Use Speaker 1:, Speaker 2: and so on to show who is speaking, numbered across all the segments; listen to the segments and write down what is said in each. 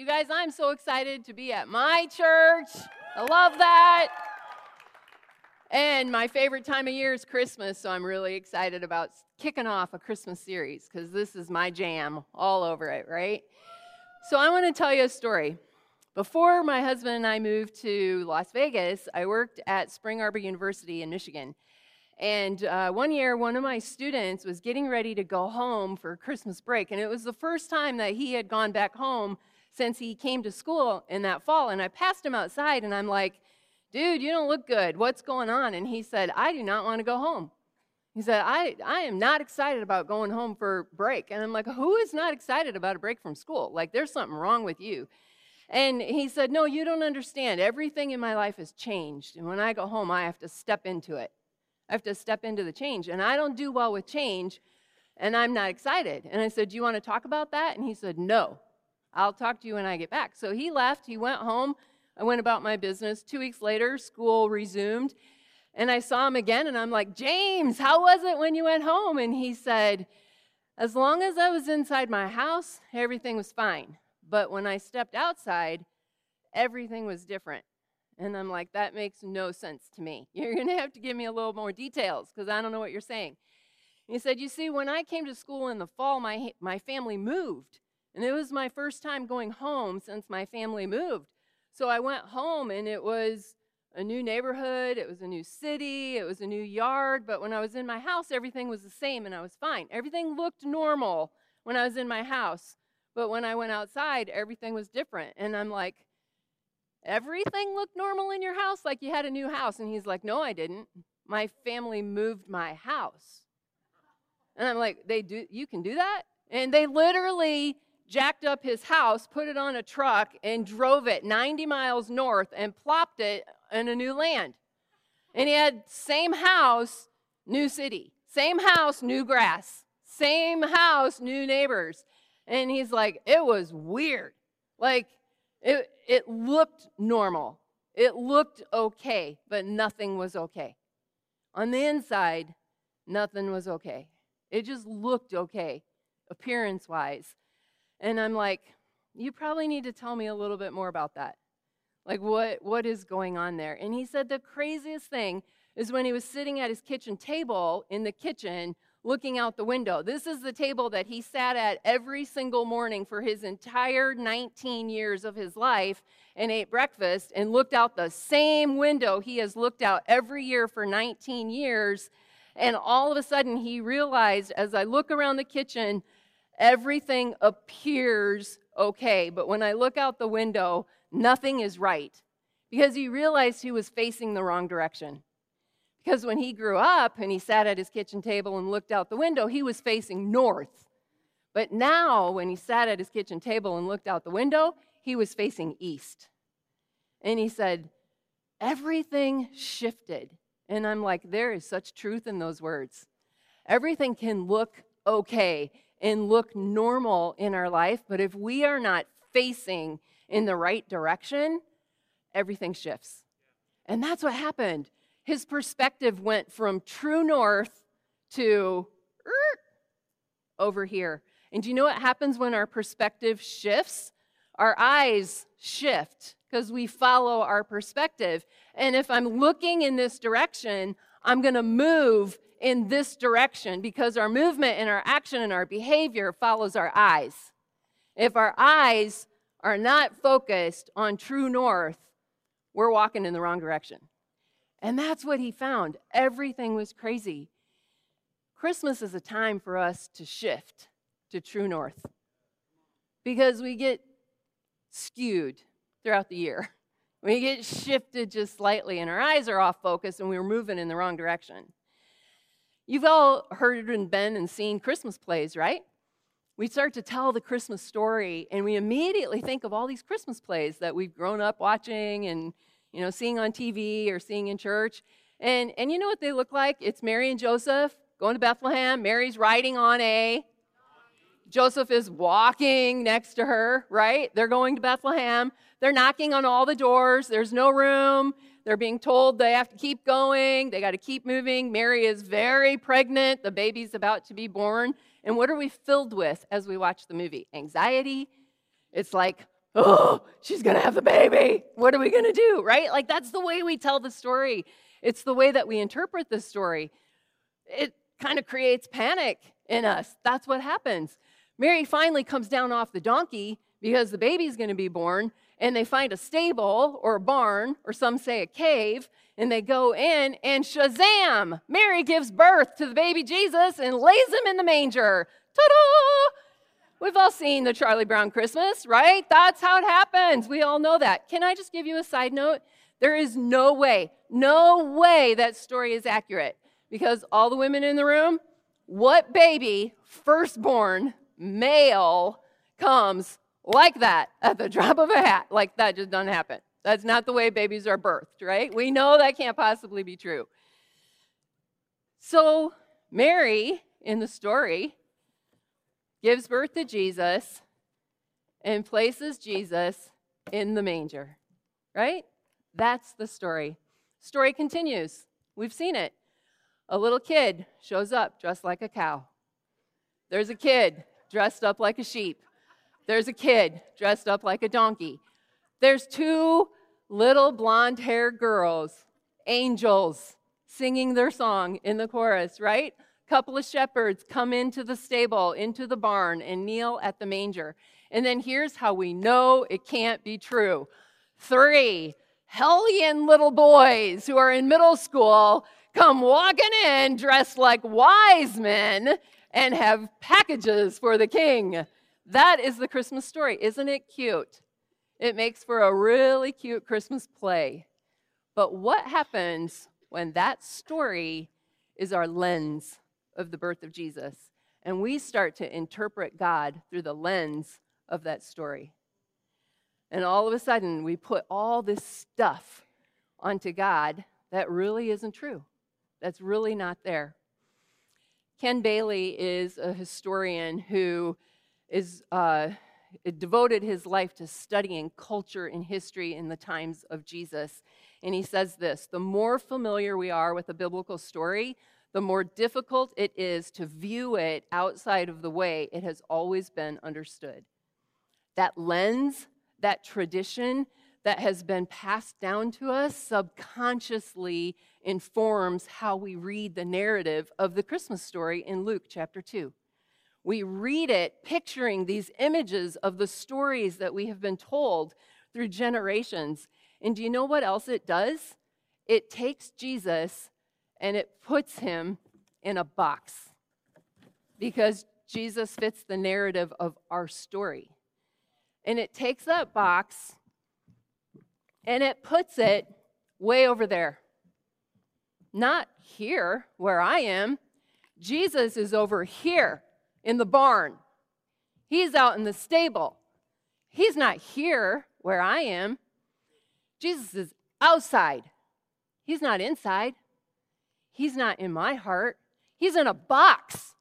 Speaker 1: You guys, I'm so excited to be at my church. I love that. And my favorite time of year is Christmas, so I'm really excited about kicking off a Christmas series because this is my jam all over it, right? So I want to tell you a story. Before my husband and I moved to Las Vegas, I worked at Spring Arbor University in Michigan. And uh, one year, one of my students was getting ready to go home for Christmas break. And it was the first time that he had gone back home since he came to school in that fall. And I passed him outside and I'm like, dude, you don't look good. What's going on? And he said, I do not want to go home. He said, I, I am not excited about going home for break. And I'm like, who is not excited about a break from school? Like, there's something wrong with you. And he said, No, you don't understand. Everything in my life has changed. And when I go home, I have to step into it. I have to step into the change. And I don't do well with change, and I'm not excited. And I said, Do you want to talk about that? And he said, No, I'll talk to you when I get back. So he left, he went home. I went about my business. Two weeks later, school resumed. And I saw him again, and I'm like, James, how was it when you went home? And he said, As long as I was inside my house, everything was fine. But when I stepped outside, everything was different. And I'm like, that makes no sense to me. You're going to have to give me a little more details because I don't know what you're saying. He said, You see, when I came to school in the fall, my, my family moved. And it was my first time going home since my family moved. So I went home and it was a new neighborhood, it was a new city, it was a new yard. But when I was in my house, everything was the same and I was fine. Everything looked normal when I was in my house. But when I went outside, everything was different. And I'm like, everything looked normal in your house like you had a new house and he's like no i didn't my family moved my house and i'm like they do you can do that and they literally jacked up his house put it on a truck and drove it 90 miles north and plopped it in a new land and he had same house new city same house new grass same house new neighbors and he's like it was weird like it, it looked normal. It looked okay, but nothing was okay. On the inside, nothing was okay. It just looked okay, appearance wise. And I'm like, you probably need to tell me a little bit more about that. Like, what, what is going on there? And he said the craziest thing is when he was sitting at his kitchen table in the kitchen looking out the window. This is the table that he sat at every single morning for his entire 19 years of his life and ate breakfast and looked out the same window he has looked out every year for 19 years. And all of a sudden, he realized as I look around the kitchen, everything appears okay. But when I look out the window, nothing is right because he realized he was facing the wrong direction. Because when he grew up and he sat at his kitchen table and looked out the window, he was facing north. But now, when he sat at his kitchen table and looked out the window, he was facing east. And he said, Everything shifted. And I'm like, there is such truth in those words. Everything can look okay and look normal in our life, but if we are not facing in the right direction, everything shifts. And that's what happened his perspective went from true north to er, over here. And do you know what happens when our perspective shifts? Our eyes shift because we follow our perspective. And if I'm looking in this direction, I'm going to move in this direction because our movement and our action and our behavior follows our eyes. If our eyes are not focused on true north, we're walking in the wrong direction. And that's what he found. Everything was crazy. Christmas is a time for us to shift to true north because we get skewed throughout the year. We get shifted just slightly, and our eyes are off focus, and we're moving in the wrong direction. You've all heard and been and seen Christmas plays, right? We start to tell the Christmas story, and we immediately think of all these Christmas plays that we've grown up watching and you know, seeing on TV or seeing in church. And, and you know what they look like? It's Mary and Joseph going to Bethlehem. Mary's riding on a. Joseph is walking next to her, right? They're going to Bethlehem. They're knocking on all the doors. There's no room. They're being told they have to keep going. They got to keep moving. Mary is very pregnant. The baby's about to be born. And what are we filled with as we watch the movie? Anxiety. It's like, oh, she's going to have the baby. What are we going to do? Right? Like, that's the way we tell the story. It's the way that we interpret the story. It kind of creates panic in us. That's what happens. Mary finally comes down off the donkey because the baby's going to be born, and they find a stable or a barn, or some say a cave, and they go in, and Shazam! Mary gives birth to the baby Jesus and lays him in the manger. Ta da! We've all seen the Charlie Brown Christmas, right? That's how it happens. We all know that. Can I just give you a side note? There is no way, no way that story is accurate because all the women in the room, what baby, firstborn, male, comes like that at the drop of a hat? Like that just doesn't happen. That's not the way babies are birthed, right? We know that can't possibly be true. So, Mary in the story gives birth to Jesus and places Jesus in the manger, right? That's the story. Story continues. We've seen it. A little kid shows up dressed like a cow. There's a kid dressed up like a sheep. There's a kid dressed up like a donkey. There's two little blonde haired girls, angels, singing their song in the chorus, right? couple of shepherds come into the stable, into the barn, and kneel at the manger. And then here's how we know it can't be true three hellion little boys who are in middle school come walking in dressed like wise men and have packages for the king. That is the Christmas story. Isn't it cute? It makes for a really cute Christmas play. But what happens when that story is our lens of the birth of Jesus. And we start to interpret God through the lens of that story. And all of a sudden, we put all this stuff onto God that really isn't true, that's really not there. Ken Bailey is a historian who is uh, devoted his life to studying culture and history in the times of Jesus. And he says this the more familiar we are with a biblical story, the more difficult it is to view it outside of the way it has always been understood. That lens, that tradition that has been passed down to us subconsciously informs how we read the narrative of the Christmas story in Luke chapter 2. We read it picturing these images of the stories that we have been told through generations. And do you know what else it does? It takes Jesus and it puts him in a box because Jesus fits the narrative of our story. And it takes that box and it puts it way over there. Not here where I am. Jesus is over here in the barn. He's out in the stable. He's not here where I am. Jesus is outside. He's not inside. He's not in my heart. He's in a box.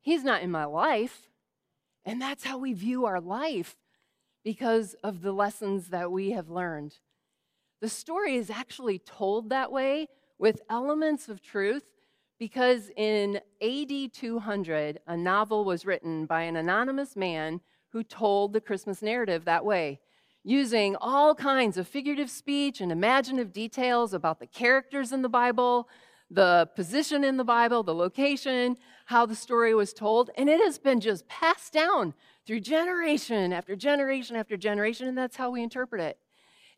Speaker 1: He's not in my life. And that's how we view our life because of the lessons that we have learned. The story is actually told that way with elements of truth because in AD 200, a novel was written by an anonymous man who told the Christmas narrative that way, using all kinds of figurative speech and imaginative details about the characters in the Bible, the position in the Bible, the location, how the story was told, and it has been just passed down through generation after generation after generation, and that's how we interpret it.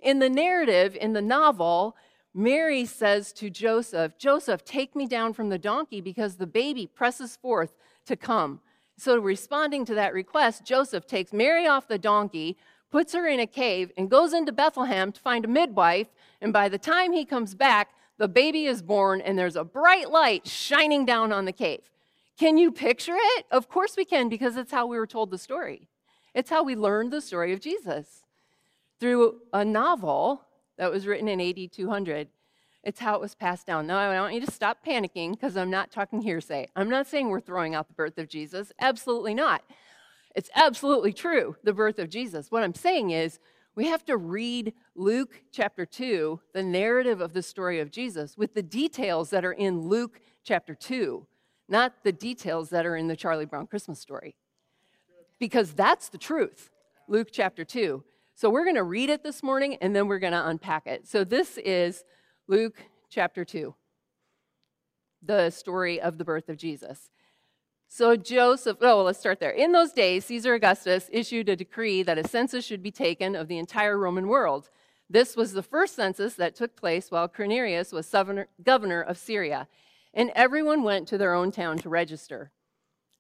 Speaker 1: In the narrative, in the novel, Mary says to Joseph, Joseph, take me down from the donkey because the baby presses forth to come. So, responding to that request, Joseph takes Mary off the donkey, puts her in a cave, and goes into Bethlehem to find a midwife. And by the time he comes back, the baby is born and there's a bright light shining down on the cave. Can you picture it? Of course we can, because it's how we were told the story. It's how we learned the story of Jesus through a novel that was written in AD 200. It's how it was passed down. Now, I want you to stop panicking because I'm not talking hearsay. I'm not saying we're throwing out the birth of Jesus. Absolutely not. It's absolutely true, the birth of Jesus. What I'm saying is, we have to read Luke chapter 2, the narrative of the story of Jesus, with the details that are in Luke chapter 2, not the details that are in the Charlie Brown Christmas story. Because that's the truth, Luke chapter 2. So we're going to read it this morning and then we're going to unpack it. So this is Luke chapter 2, the story of the birth of Jesus. So Joseph, oh, let's start there. In those days, Caesar Augustus issued a decree that a census should be taken of the entire Roman world. This was the first census that took place while Quirinius was governor of Syria, and everyone went to their own town to register.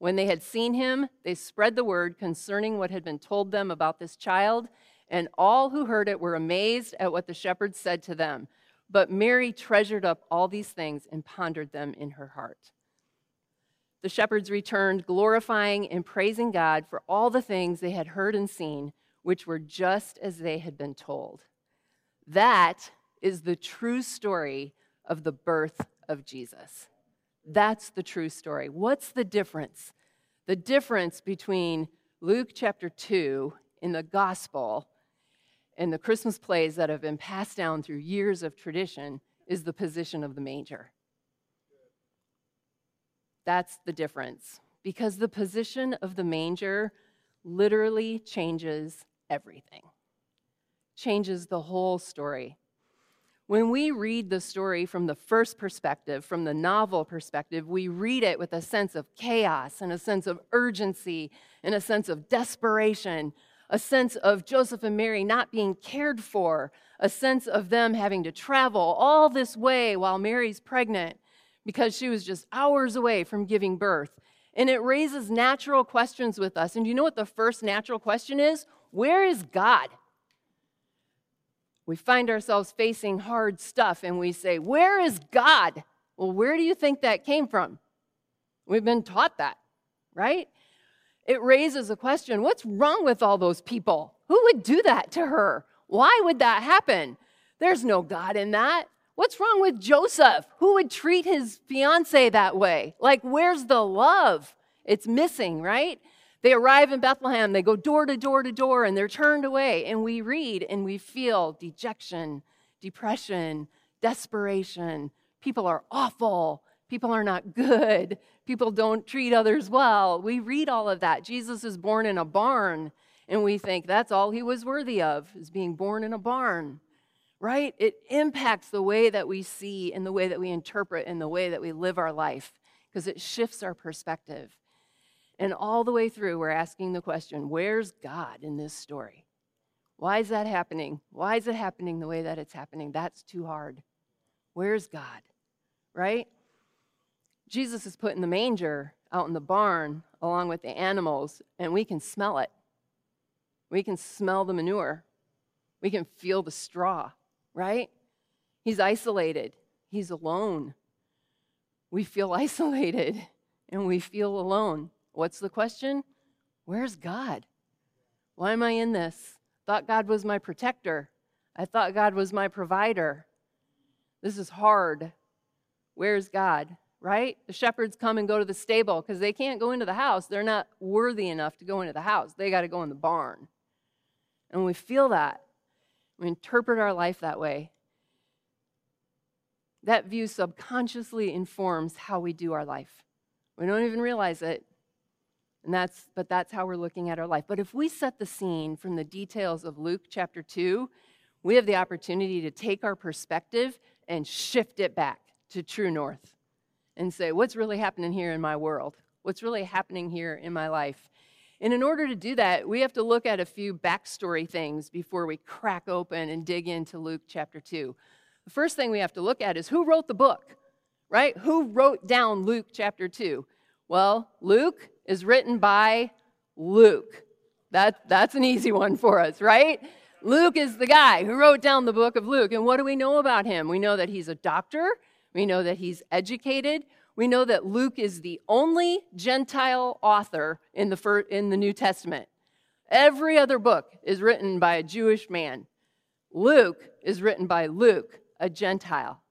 Speaker 1: When they had seen him, they spread the word concerning what had been told them about this child, and all who heard it were amazed at what the shepherds said to them. But Mary treasured up all these things and pondered them in her heart. The shepherds returned, glorifying and praising God for all the things they had heard and seen, which were just as they had been told. That is the true story of the birth of Jesus. That's the true story. What's the difference? The difference between Luke chapter 2 in the gospel and the Christmas plays that have been passed down through years of tradition is the position of the manger. That's the difference. Because the position of the manger literally changes everything, changes the whole story. When we read the story from the first perspective, from the novel perspective, we read it with a sense of chaos and a sense of urgency and a sense of desperation, a sense of Joseph and Mary not being cared for, a sense of them having to travel all this way while Mary's pregnant because she was just hours away from giving birth. And it raises natural questions with us. And you know what the first natural question is? Where is God? We find ourselves facing hard stuff and we say, Where is God? Well, where do you think that came from? We've been taught that, right? It raises a question what's wrong with all those people? Who would do that to her? Why would that happen? There's no God in that. What's wrong with Joseph? Who would treat his fiance that way? Like, where's the love? It's missing, right? They arrive in Bethlehem, they go door to door to door, and they're turned away. And we read and we feel dejection, depression, desperation. People are awful. People are not good. People don't treat others well. We read all of that. Jesus is born in a barn, and we think that's all he was worthy of, is being born in a barn right? It impacts the way that we see and the way that we interpret and the way that we live our life because it shifts our perspective. And all the way through, we're asking the question where's God in this story? Why is that happening? Why is it happening the way that it's happening? That's too hard. Where's God? Right? Jesus is put in the manger out in the barn along with the animals, and we can smell it. We can smell the manure. We can feel the straw right? He's isolated, he's alone. We feel isolated and we feel alone. What's the question? Where's God? Why am I in this? Thought God was my protector. I thought God was my provider. This is hard. Where's God? Right? The shepherds come and go to the stable because they can't go into the house. They're not worthy enough to go into the house. They got to go in the barn. And we feel that. We interpret our life that way. that view subconsciously informs how we do our life. We don't even realize it. And that's but that's how we're looking at our life. But if we set the scene from the details of Luke chapter 2, we have the opportunity to take our perspective and shift it back to true north and say, what's really happening here in my world? What's really happening here in my life? And in order to do that, we have to look at a few backstory things before we crack open and dig into Luke chapter 2. The first thing we have to look at is who wrote the book, right? Who wrote down Luke chapter 2? Well, Luke is written by Luke. That, that's an easy one for us, right? Luke is the guy who wrote down the book of Luke. And what do we know about him? We know that he's a doctor, we know that he's educated, we know that Luke is the only Gentile author in the, first, in the New Testament. Every other book is written by a Jewish man. Luke is written by Luke, a Gentile.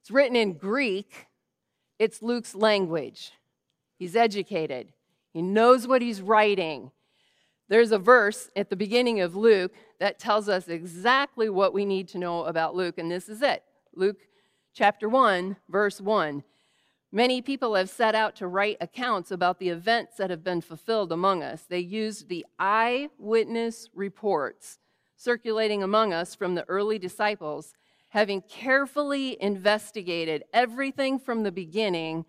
Speaker 1: It's written in Greek, it's Luke's language. He's educated, he knows what he's writing. There's a verse at the beginning of Luke that tells us exactly what we need to know about Luke, and this is it Luke chapter 1, verse 1. Many people have set out to write accounts about the events that have been fulfilled among us. They used the eyewitness reports circulating among us from the early disciples. Having carefully investigated everything from the beginning,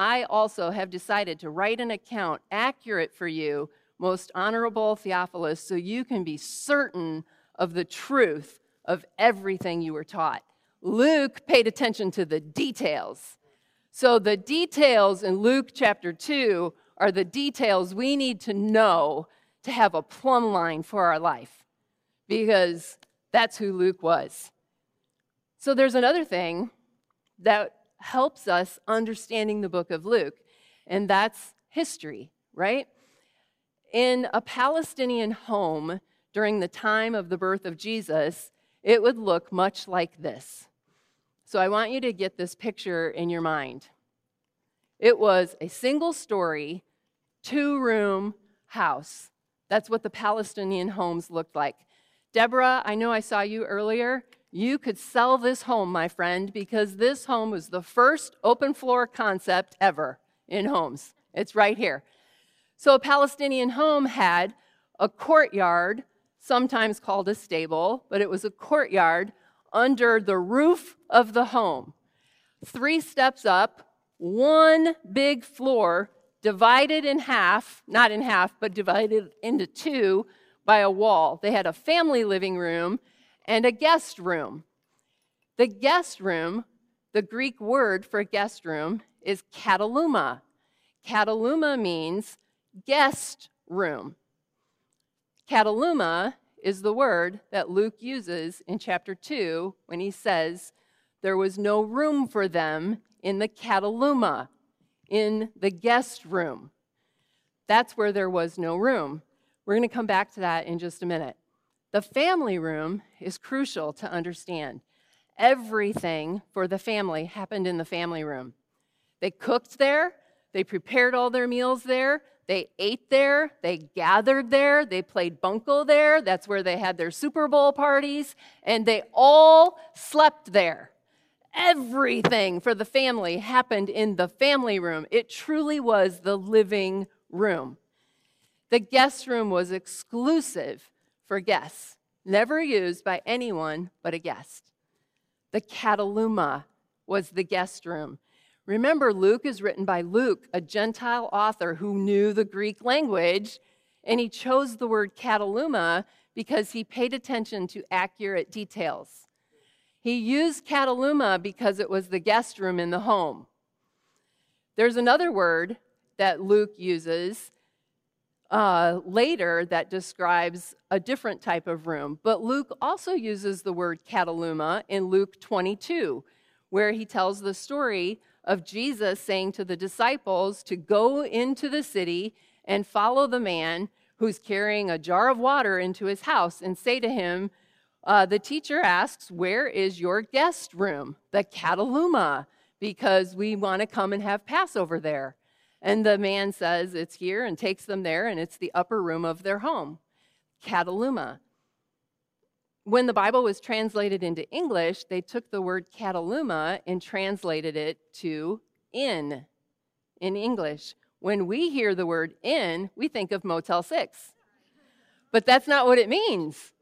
Speaker 1: I also have decided to write an account accurate for you, most honorable Theophilus, so you can be certain of the truth of everything you were taught. Luke paid attention to the details so the details in Luke chapter 2 are the details we need to know to have a plumb line for our life because that's who Luke was. So there's another thing that helps us understanding the book of Luke, and that's history, right? In a Palestinian home during the time of the birth of Jesus, it would look much like this. So I want you to get this picture in your mind. It was a single story, two room house. That's what the Palestinian homes looked like. Deborah, I know I saw you earlier. You could sell this home, my friend, because this home was the first open floor concept ever in homes. It's right here. So, a Palestinian home had a courtyard, sometimes called a stable, but it was a courtyard under the roof of the home. Three steps up, one big floor divided in half, not in half, but divided into two by a wall. They had a family living room and a guest room. The guest room, the Greek word for guest room, is kataluma. Kataluma means guest room. Kataluma is the word that Luke uses in chapter 2 when he says, There was no room for them in the kataluma, in the guest room. That's where there was no room. We're going to come back to that in just a minute. The family room is crucial to understand. Everything for the family happened in the family room. They cooked there, they prepared all their meals there, they ate there, they gathered there, they played bunco there. That's where they had their Super Bowl parties, and they all slept there. Everything for the family happened in the family room. It truly was the living room. The guest room was exclusive for guests, never used by anyone but a guest. The kataluma was the guest room. Remember, Luke is written by Luke, a Gentile author who knew the Greek language, and he chose the word kataluma because he paid attention to accurate details. He used kataluma because it was the guest room in the home. There's another word that Luke uses uh, later that describes a different type of room, but Luke also uses the word kataluma in Luke 22, where he tells the story of Jesus saying to the disciples to go into the city and follow the man who's carrying a jar of water into his house and say to him, uh, The teacher asks, Where is your guest room? The kataluma, because we want to come and have Passover there. And the man says, It's here, and takes them there, and it's the upper room of their home. kataluma. when the Bible was translated into English, they took the word kataluma and translated it to inn in English. When we hear the word inn, we think of Motel 6. But that's not what it means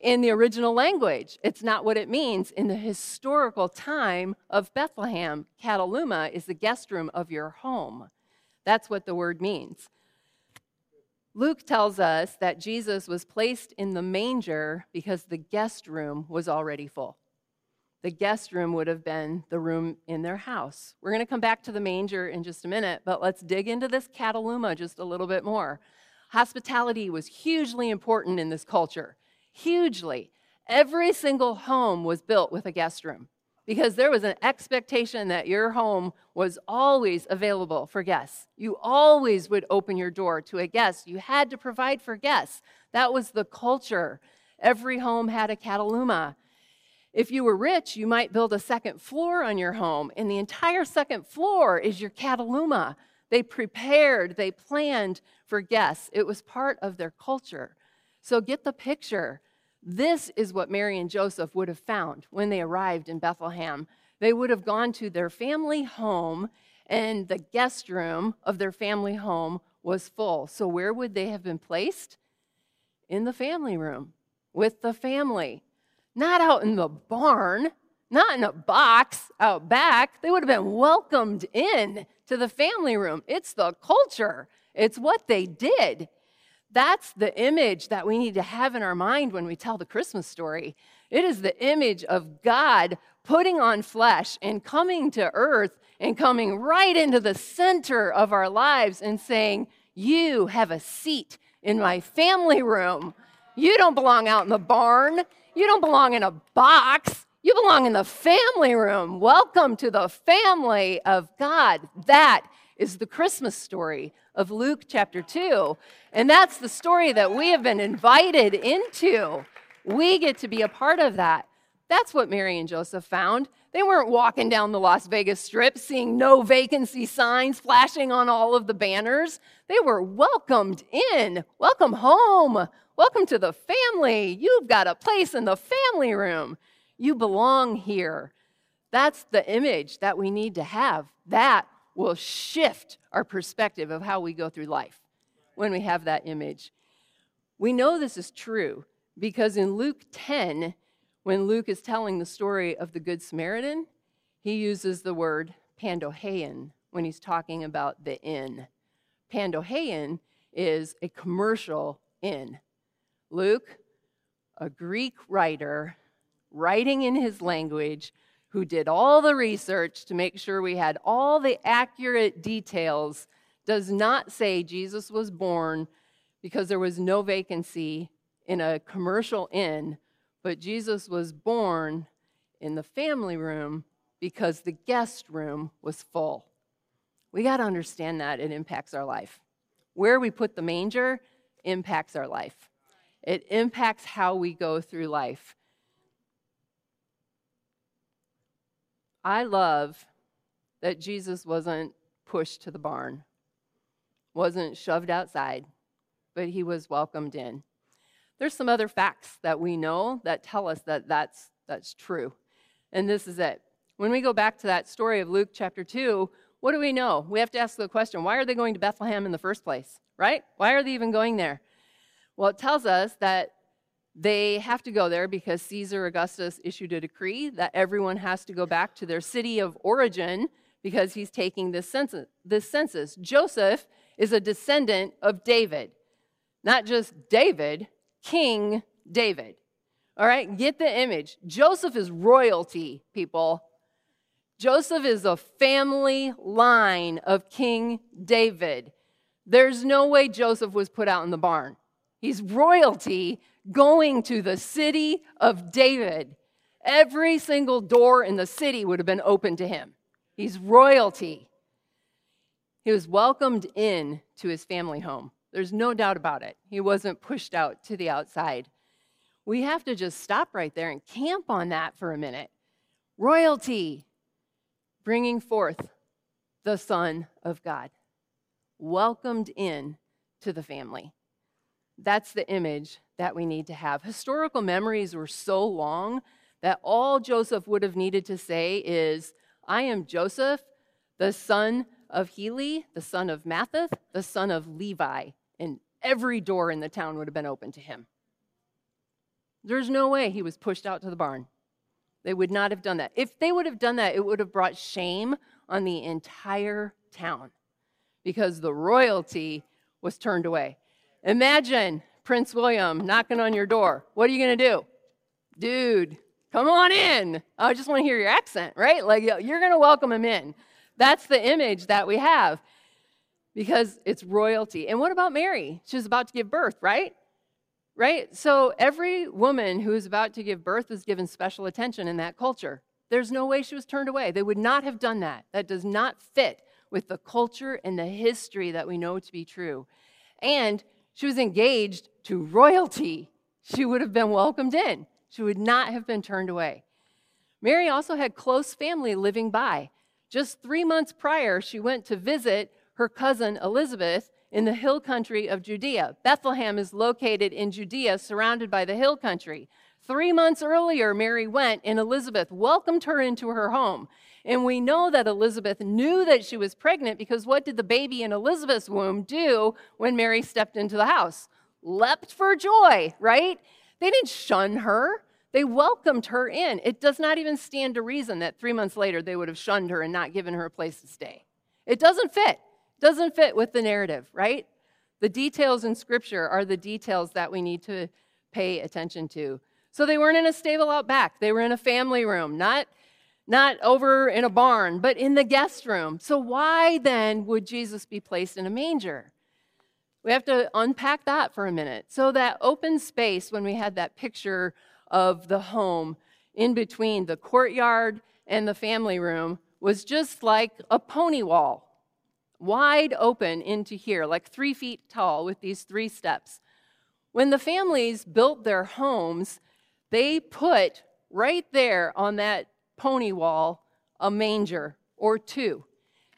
Speaker 1: in the original language. It's not what it means in the historical time of Bethlehem. kataluma is the guest room of your home. That's what the word means. Luke tells us that Jesus was placed in the manger because the guest room was already full. The guest room would have been the room in their house. We're going to come back to the manger in just a minute, but let's dig into this kataluma just a little bit more. Hospitality was hugely important in this culture hugely. Every single home was built with a guest room because there was an expectation that your home was always available for guests. You always would open your door to a guest. You had to provide for guests. That was the culture. Every home had a kataluma. If you were rich, you might build a second floor on your home, and the entire second floor is your kataluma. They prepared, they planned for guests. It was part of their culture. So get the picture. This is what Mary and Joseph would have found when they arrived in Bethlehem. They would have gone to their family home, and the guest room of their family home was full. So, where would they have been placed? In the family room with the family, not out in the barn, not in a box out back. They would have been welcomed in to the family room. It's the culture, it's what they did. That's the image that we need to have in our mind when we tell the Christmas story. It is the image of God putting on flesh and coming to earth and coming right into the center of our lives and saying, You have a seat in my family room. You don't belong out in the barn. You don't belong in a box. You belong in the family room. Welcome to the family of God. That is the Christmas story of Luke chapter 2. And that's the story that we have been invited into. We get to be a part of that. That's what Mary and Joseph found. They weren't walking down the Las Vegas Strip seeing no vacancy signs flashing on all of the banners. They were welcomed in. Welcome home. Welcome to the family. You've got a place in the family room. You belong here. That's the image that we need to have. That will shift our perspective of how we go through life when we have that image. We know this is true because in Luke 10, when Luke is telling the story of the Good Samaritan, he uses the word pandocheion when he's talking about the inn. Pandocheion is a commercial inn. Luke, a Greek writer, writing in his language, who did all the research to make sure we had all the accurate details, does not say Jesus was born because there was no vacancy in a commercial inn, but Jesus was born in the family room because the guest room was full. We got to understand that it impacts our life. Where we put the manger impacts our life, it impacts how we go through life. I love that Jesus wasn't pushed to the barn, wasn't shoved outside, but he was welcomed in. There's some other facts that we know that tell us that that's, that's true. And this is it. When we go back to that story of Luke chapter 2, what do we know? We have to ask the question why are they going to Bethlehem in the first place, right? Why are they even going there? Well, it tells us that they have to go there because Caesar Augustus issued a decree that everyone has to go back to their city of origin because he's taking this census. This census. Joseph is a descendant of David, not just David, King David. All right, get the image. Joseph is royalty, people. Joseph is a family line of King David. There's no way Joseph was put out in the barn. He's royalty going to the city of David. Every single door in the city would have been open to him. He's royalty. He was welcomed in to his family home. There's no doubt about it. He wasn't pushed out to the outside. We have to just stop right there and camp on that for a minute. Royalty, bringing forth the Son of God, welcomed in to the family. That's the image that we need to have. Historical memories were so long that all Joseph would have needed to say is, I am Joseph, the son of Heli, the son of Matthat, the son of Levi. And every door in the town would have been open to him. There's no way he was pushed out to the barn. They would not have done that. If they would have done that, it would have brought shame on the entire town because the royalty was turned away. Imagine Prince William knocking on your door. What are you going to do? Dude, come on in. I just want to hear your accent, right? Like you're going to welcome him in. That's the image that we have because it's royalty. And what about Mary? She's about to give birth, right? Right? So every woman who is about to give birth is given special attention in that culture. There's no way she was turned away. They would not have done that. That does not fit with the culture and the history that we know to be true. And she was engaged to royalty. She would have been welcomed in. She would not have been turned away. Mary also had close family living by. Just three months prior, she went to visit her cousin Elizabeth in the hill country of Judea. Bethlehem is located in Judea, surrounded by the hill country. Three months earlier, Mary went and Elizabeth welcomed her into her home. And we know that Elizabeth knew that she was pregnant because what did the baby in Elizabeth's womb do when Mary stepped into the house? Leapt for joy, right? They didn't shun her. They welcomed her in. It does not even stand to reason that three months later they would have shunned her and not given her a place to stay. It doesn't fit. Doesn't fit with the narrative, right? The details in Scripture are the details that we need to pay attention to. So they weren't in a stable out back. They were in a family room, not, not over in a barn, but in the guest room. So why then would Jesus be placed in a manger? We have to unpack that for a minute. So that open space, when we had that picture of the home in between the courtyard and the family room, was just like a pony wall wide open into here, like three feet tall, with these three steps. When the families built their homes, they put right there on that pony wall a manger or two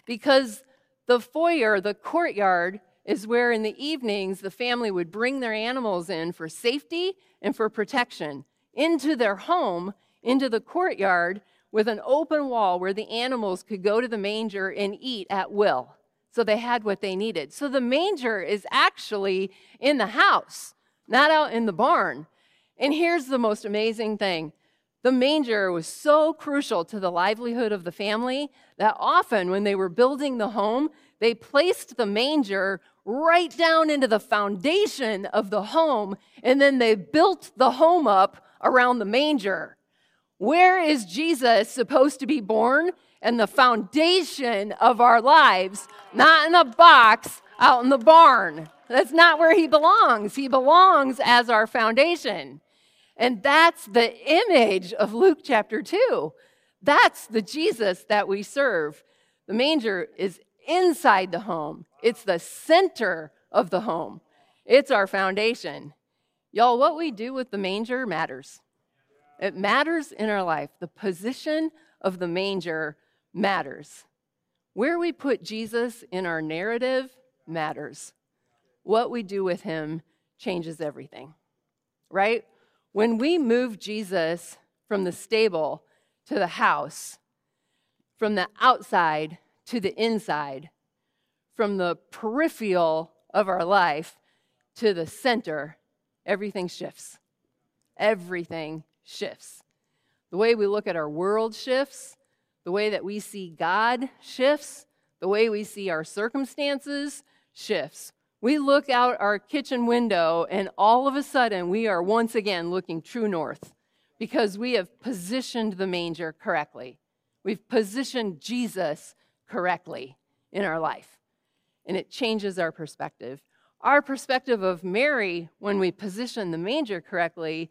Speaker 1: because the foyer, the courtyard, is where in the evenings the family would bring their animals in for safety and for protection into their home, into the courtyard with an open wall where the animals could go to the manger and eat at will. So they had what they needed. So the manger is actually in the house, not out in the barn. And here's the most amazing thing the manger was so crucial to the livelihood of the family that often when they were building the home, they placed the manger right down into the foundation of the home, and then they built the home up around the manger. Where is Jesus supposed to be born? and the foundation of our lives, not in a box out in the barn. That's not where he belongs. He belongs as our foundation. And that's the image of Luke chapter 2. That's the Jesus that we serve. The manger is inside the home, it's the center of the home, it's our foundation. Y'all, what we do with the manger matters. It matters in our life. The position of the manger matters. Where we put Jesus in our narrative matters. What we do with him changes everything, right? When we move Jesus from the stable to the house, from the outside to the inside, from the peripheral of our life to the center, everything shifts. Everything shifts. The way we look at our world shifts, the way that we see God shifts, the way we see our circumstances shifts. We look out our kitchen window, and all of a sudden, we are once again looking true north because we have positioned the manger correctly. We've positioned Jesus correctly in our life, and it changes our perspective. Our perspective of Mary, when we position the manger correctly,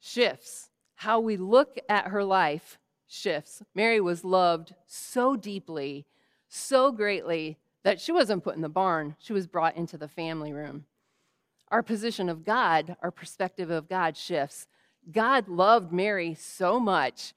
Speaker 1: shifts. How we look at her life shifts. Mary was loved so deeply, so greatly, that she wasn't put in the barn, she was brought into the family room. Our position of God, our perspective of God shifts. God loved Mary so much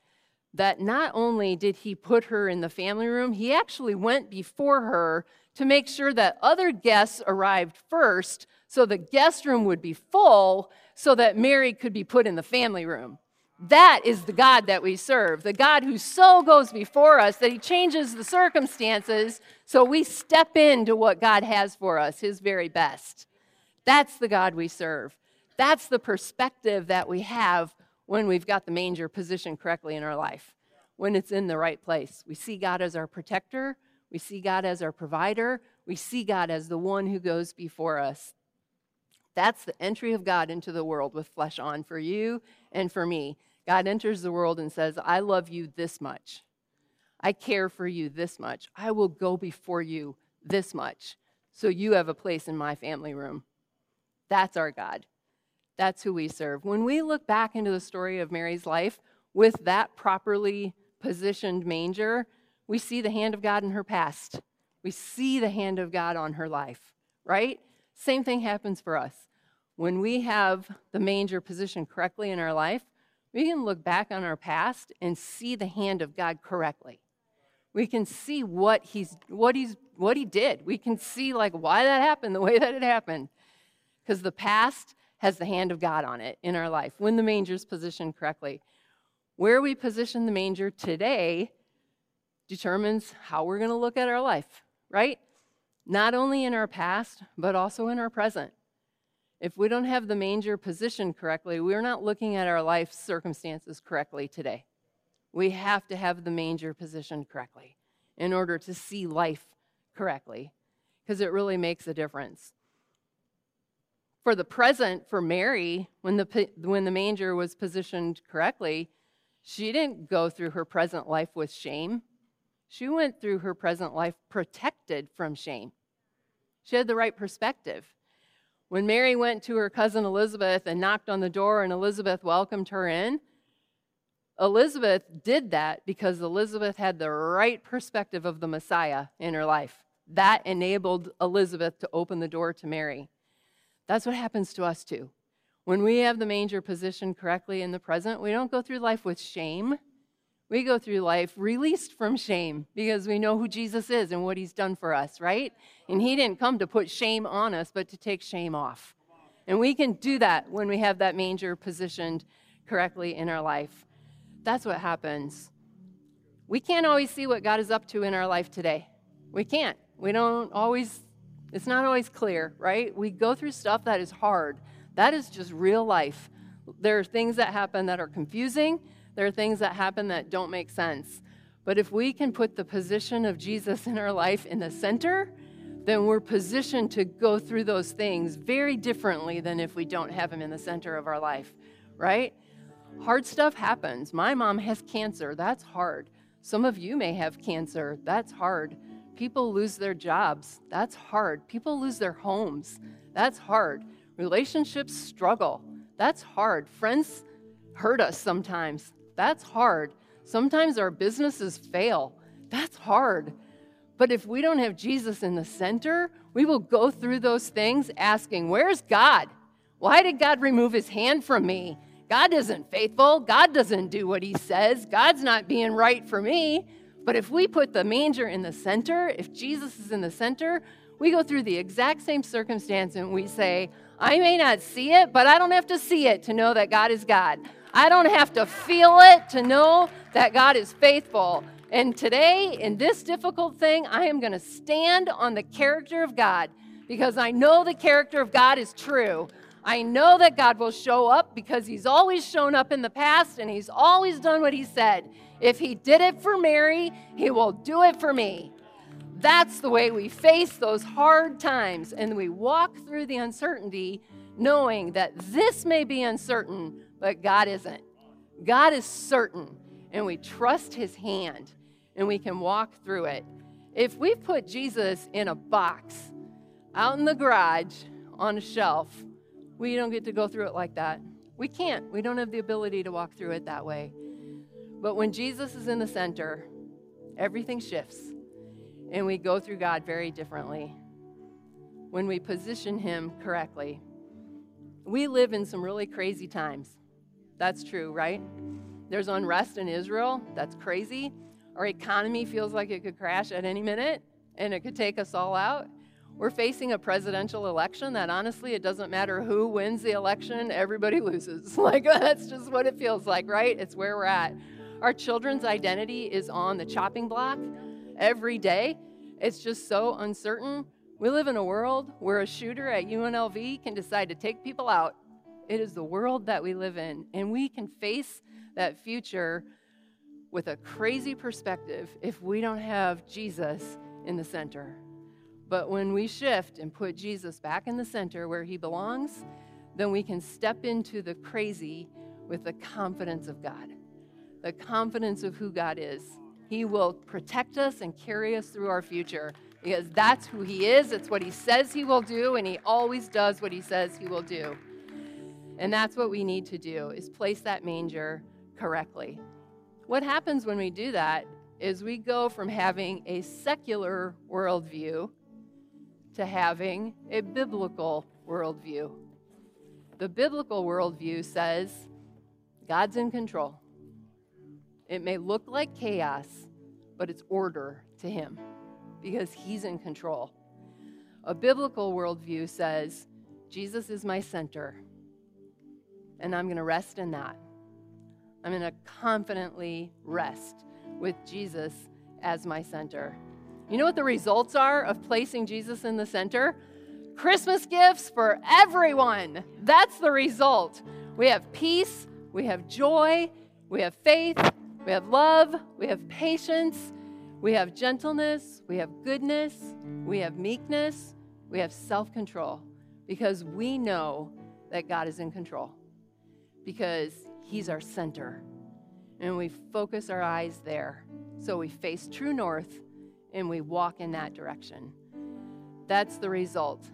Speaker 1: that not only did he put her in the family room, he actually went before her to make sure that other guests arrived first so the guest room would be full so that Mary could be put in the family room. That is the God that we serve, the God who so goes before us that he changes the circumstances so we step into what God has for us, his very best. That's the God we serve. That's the perspective that we have when we've got the manger positioned correctly in our life, when it's in the right place. We see God as our protector, we see God as our provider, we see God as the one who goes before us. That's the entry of God into the world with flesh on for you and for me. God enters the world and says, I love you this much. I care for you this much. I will go before you this much. So you have a place in my family room. That's our God. That's who we serve. When we look back into the story of Mary's life with that properly positioned manger, we see the hand of God in her past. We see the hand of God on her life, right? Same thing happens for us. When we have the manger positioned correctly in our life, we can look back on our past and see the hand of God correctly. We can see what he's what he's what he did. We can see like why that happened the way that it happened. Because the past has the hand of God on it in our life when the manger's positioned correctly. Where we position the manger today determines how we're going to look at our life, right? Not only in our past, but also in our present. If we don't have the manger positioned correctly, we're not looking at our life circumstances correctly today. We have to have the manger positioned correctly in order to see life correctly, because it really makes a difference. For the present, for Mary, when the, when the manger was positioned correctly, she didn't go through her present life with shame. She went through her present life protected from shame. She had the right perspective. When Mary went to her cousin Elizabeth and knocked on the door and Elizabeth welcomed her in, Elizabeth did that because Elizabeth had the right perspective of the Messiah in her life. That enabled Elizabeth to open the door to Mary. That's what happens to us too. When we have the manger positioned correctly in the present, we don't go through life with shame. We go through life released from shame because we know who Jesus is and what he's done for us, right? And he didn't come to put shame on us, but to take shame off. And we can do that when we have that manger positioned correctly in our life. That's what happens. We can't always see what God is up to in our life today. We can't. We don't always, it's not always clear, right? We go through stuff that is hard. That is just real life. There are things that happen that are confusing there are things that happen that don't make sense. But if we can put the position of Jesus in our life in the center, then we're positioned to go through those things very differently than if we don't have him in the center of our life, right? Hard stuff happens. My mom has cancer. That's hard. Some of you may have cancer. That's hard. People lose their jobs. That's hard. People lose their homes. That's hard. Relationships struggle. That's hard. Friends hurt us sometimes. That's hard. Sometimes our businesses fail. That's hard. But if we don't have Jesus in the center, we will go through those things asking, Where's God? Why did God remove his hand from me? God isn't faithful. God doesn't do what he says. God's not being right for me. But if we put the manger in the center, if Jesus is in the center, we go through the exact same circumstance and we say, I may not see it, but I don't have to see it to know that God is God. I don't have to feel it to know that God is faithful. And today, in this difficult thing, I am going to stand on the character of God because I know the character of God is true. I know that God will show up because He's always shown up in the past and He's always done what He said. If He did it for Mary, He will do it for me. That's the way we face those hard times and we walk through the uncertainty knowing that this may be uncertain, but God isn't. God is certain, and we trust his hand, and we can walk through it. If we put Jesus in a box out in the garage on a shelf, we don't get to go through it like that. We can't. We don't have the ability to walk through it that way. But when Jesus is in the center, everything shifts, and we go through God very differently. When we position him correctly, we live in some really crazy times. That's true, right? There's unrest in Israel. That's crazy. Our economy feels like it could crash at any minute and it could take us all out. We're facing a presidential election that honestly, it doesn't matter who wins the election, everybody loses. Like, that's just what it feels like, right? It's where we're at. Our children's identity is on the chopping block every day. It's just so uncertain. We live in a world where a shooter at UNLV can decide to take people out. It is the world that we live in, and we can face that future with a crazy perspective if we don't have Jesus in the center. But when we shift and put Jesus back in the center where he belongs, then we can step into the crazy with the confidence of God, the confidence of who God is. He will protect us and carry us through our future because that's who he is. It's what he says he will do, and he always does what he says he will do. And that's what we need to do is place that manger correctly. What happens when we do that is we go from having a secular worldview to having a biblical worldview. The biblical worldview says God's in control. It may look like chaos, but it's order to Him because He's in control. A biblical worldview says Jesus is my center, and I'm going to rest in that. I'm going to confidently rest with Jesus as my center. You know what the results are of placing Jesus in the center? Christmas gifts for everyone. That's the result. We have peace, we have joy, we have faith, we have love, we have patience, we have gentleness, we have goodness, we have meekness, we have self control because we know that God is in control, because He's our center. And we focus our eyes there. So we face true north and we walk in that direction. That's the result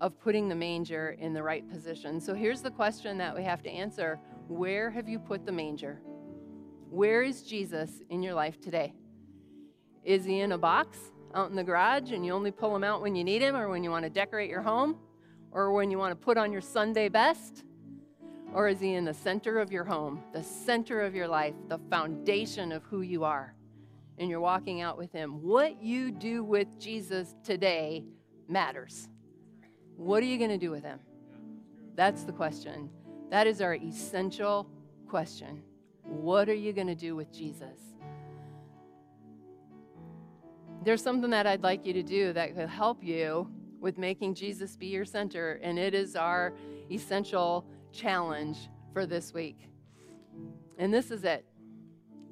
Speaker 1: of putting the manger in the right position. So here's the question that we have to answer Where have you put the manger? Where is Jesus in your life today? Is he in a box out in the garage and you only pull him out when you need him or when you want to decorate your home or when you want to put on your Sunday best? Or is he in the center of your home, the center of your life, the foundation of who you are? And you're walking out with him. What you do with Jesus today matters. What are you going to do with him? That's the question. That is our essential question. What are you going to do with Jesus? There's something that I'd like you to do that could help you with making Jesus be your center, and it is our essential challenge for this week. And this is it.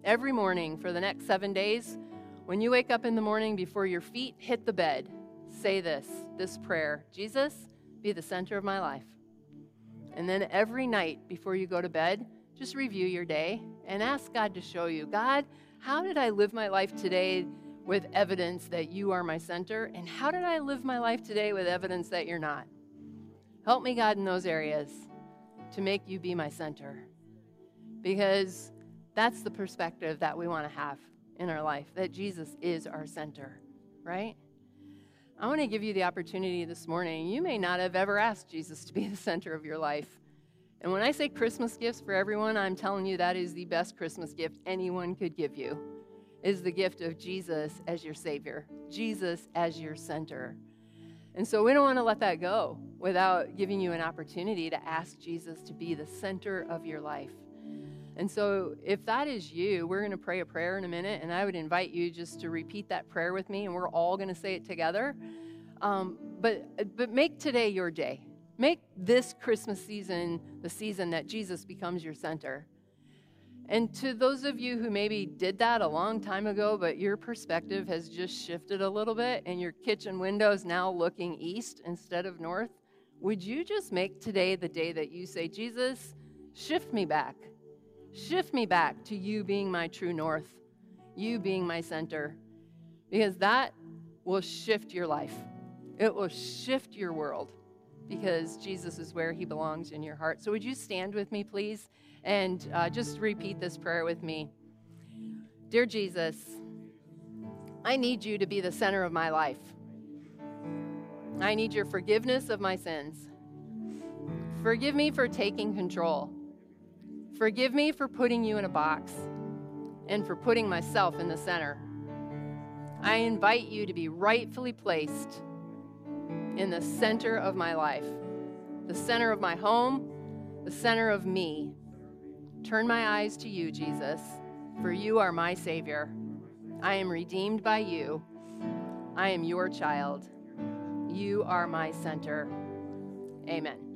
Speaker 1: Every morning for the next seven days, when you wake up in the morning before your feet hit the bed, say this this prayer Jesus, be the center of my life. And then every night before you go to bed, just review your day and ask God to show you God, how did I live my life today with evidence that you are my center? And how did I live my life today with evidence that you're not? Help me, God, in those areas to make you be my center. Because that's the perspective that we want to have in our life, that Jesus is our center, right? I want to give you the opportunity this morning. You may not have ever asked Jesus to be the center of your life. And when I say Christmas gifts for everyone, I'm telling you that is the best Christmas gift anyone could give you. Is the gift of Jesus as your savior, Jesus as your center. And so we don't want to let that go without giving you an opportunity to ask Jesus to be the center of your life. And so if that is you, we're going to pray a prayer in a minute, and I would invite you just to repeat that prayer with me, and we're all going to say it together. Um, but but make today your day. Make this Christmas season the season that Jesus becomes your center. And to those of you who maybe did that a long time ago, but your perspective has just shifted a little bit and your kitchen window is now looking east instead of north, would you just make today the day that you say, Jesus, shift me back? Shift me back to you being my true north, you being my center, because that will shift your life. It will shift your world because Jesus is where he belongs in your heart. So, would you stand with me, please, and uh, just repeat this prayer with me? Dear Jesus, I need you to be the center of my life. I need your forgiveness of my sins. Forgive me for taking control. Forgive me for putting you in a box and for putting myself in the center. I invite you to be rightfully placed in the center of my life, the center of my home, the center of me. Turn my eyes to you, Jesus, for you are my Savior. I am redeemed by you. I am your child. You are my center. Amen.